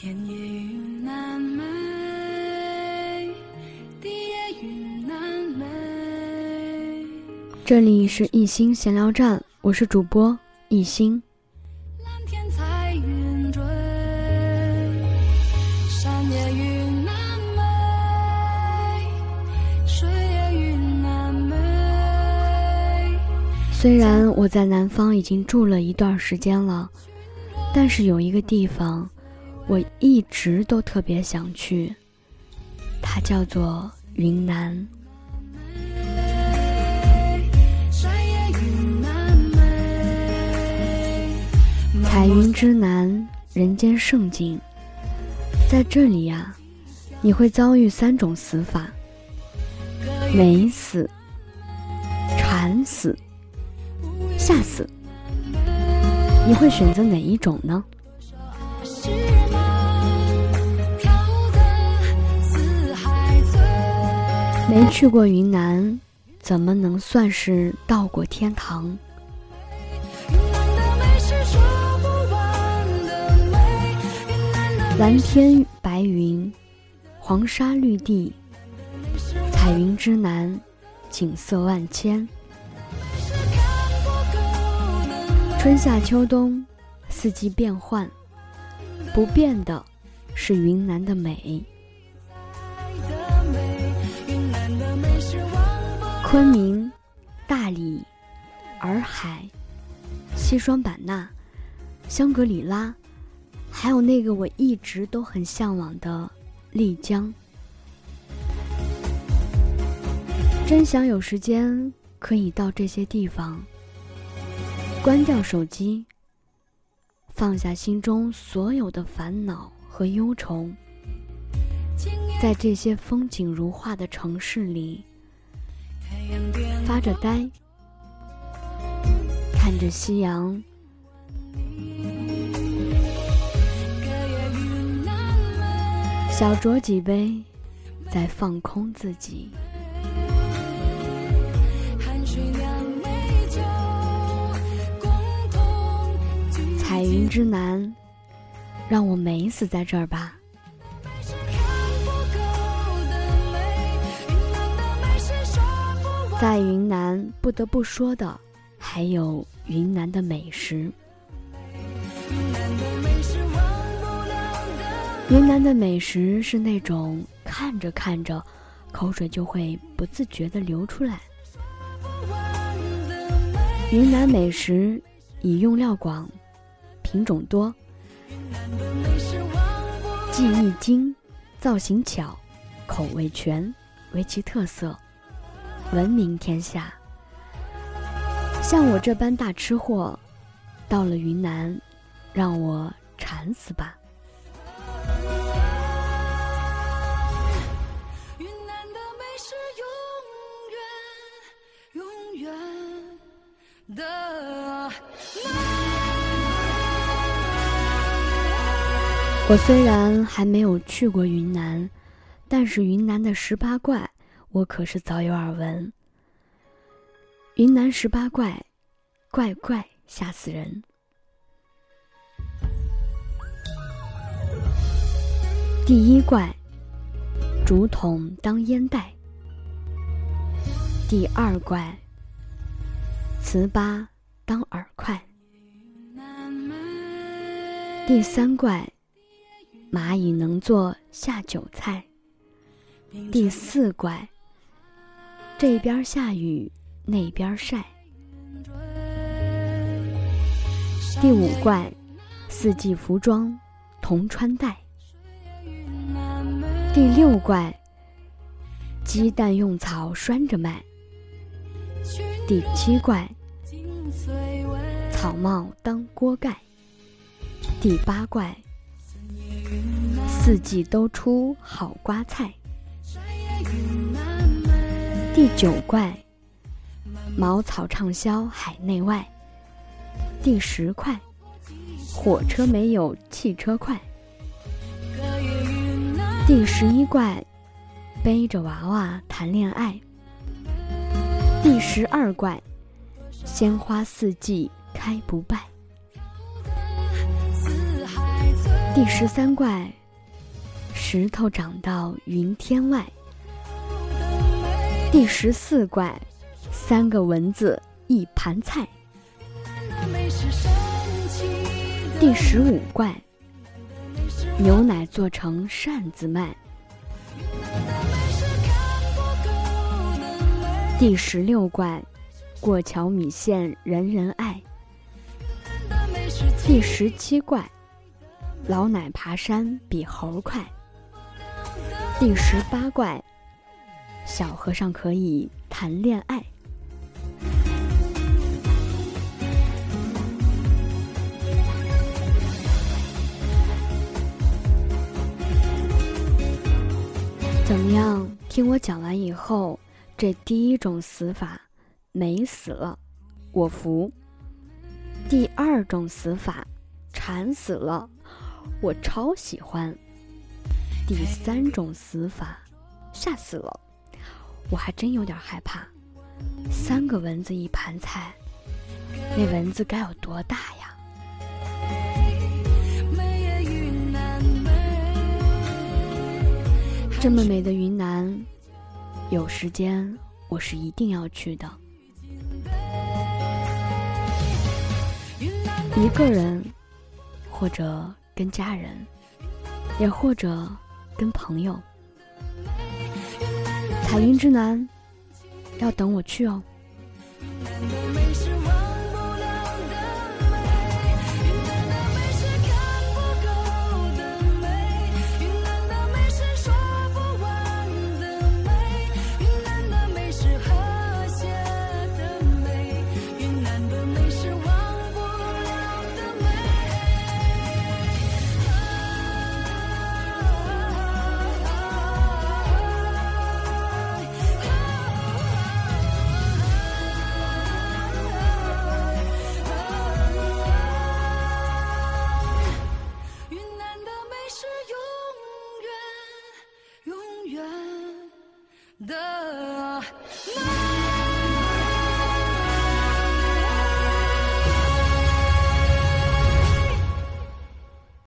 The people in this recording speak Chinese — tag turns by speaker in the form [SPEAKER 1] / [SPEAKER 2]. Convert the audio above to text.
[SPEAKER 1] 天也云南美，地也云南美。
[SPEAKER 2] 这里是一心闲聊站，我是主播一心。
[SPEAKER 1] 蓝天彩云追，山也云南美，水也云南美。
[SPEAKER 2] 虽然我在南方已经住了一段时间了，但是有一个地方，我一直都特别想去，它叫做云南。彩云之南，人间胜景。在这里呀、你会遭遇三种死法：美死、馋死、吓死。你会选择哪一种呢？没去过云南，怎么能算是到过天堂？蓝天白云，黄沙绿地，彩云之南，景色万千。春夏秋冬，四季变换，不变的是云南的美。昆明、大理、洱海、西双版纳、香格里拉，还有那个我一直都很向往的丽江。真想有时间可以到这些地方，关掉手机，放下心中所有的烦恼和忧愁，在这些风景如画的城市里。发着呆，看着夕阳。小酌几杯，再放空自己。彩云之南，让我美死在这儿吧。在云南，不得不说的还有云南的美食。
[SPEAKER 1] 云南的美。
[SPEAKER 2] 食是那种看着看着，口水就会不自觉地流出来。云南美食以用料广，品种多，技艺精，造型巧，口味全，为其特色，闻名天下。像我这般大吃货，到了云南，让我馋死吧！
[SPEAKER 1] 云南的美是永远、永远的
[SPEAKER 2] 我虽然还没有去过云南，但是云南的十八怪，我可是早有耳闻。云南十八怪，怪怪吓死人。第一怪，竹筒当烟袋。第二怪，糍粑当饵块。第三怪，蚂蚁能做下酒菜。第四怪，这边下雨，那边晒。第五怪，四季服装同穿戴。第六怪，鸡蛋用草拴着卖。第七怪，草帽当锅盖。第八怪，四季都出好瓜菜。第九怪，茅草畅销海内外。第十块，火车没有汽车快。第十一怪，背着娃娃谈恋爱。第十二怪，鲜花四季开不败。第十三怪，石头长到云天外。第十四怪，三个蚊子一盘菜。第十五怪，牛奶做成扇子卖。第十六怪，过桥米线人人爱。第十七怪，老奶爬山比猴快。第十八怪，小和尚可以谈恋爱。怎么样？听我讲完以后，这第一种死法，美死了，我服；第二种死法，馋死了，我超喜欢；第三种死法，吓死了，我还真有点害怕。三个蚊子一盘菜，那蚊子该有多大呀？这么美的云南，有时间我是一定要去的。一个人，或者跟家人，也或者跟朋友。彩云之南，要等我去哦。
[SPEAKER 1] 是永远永远的。啊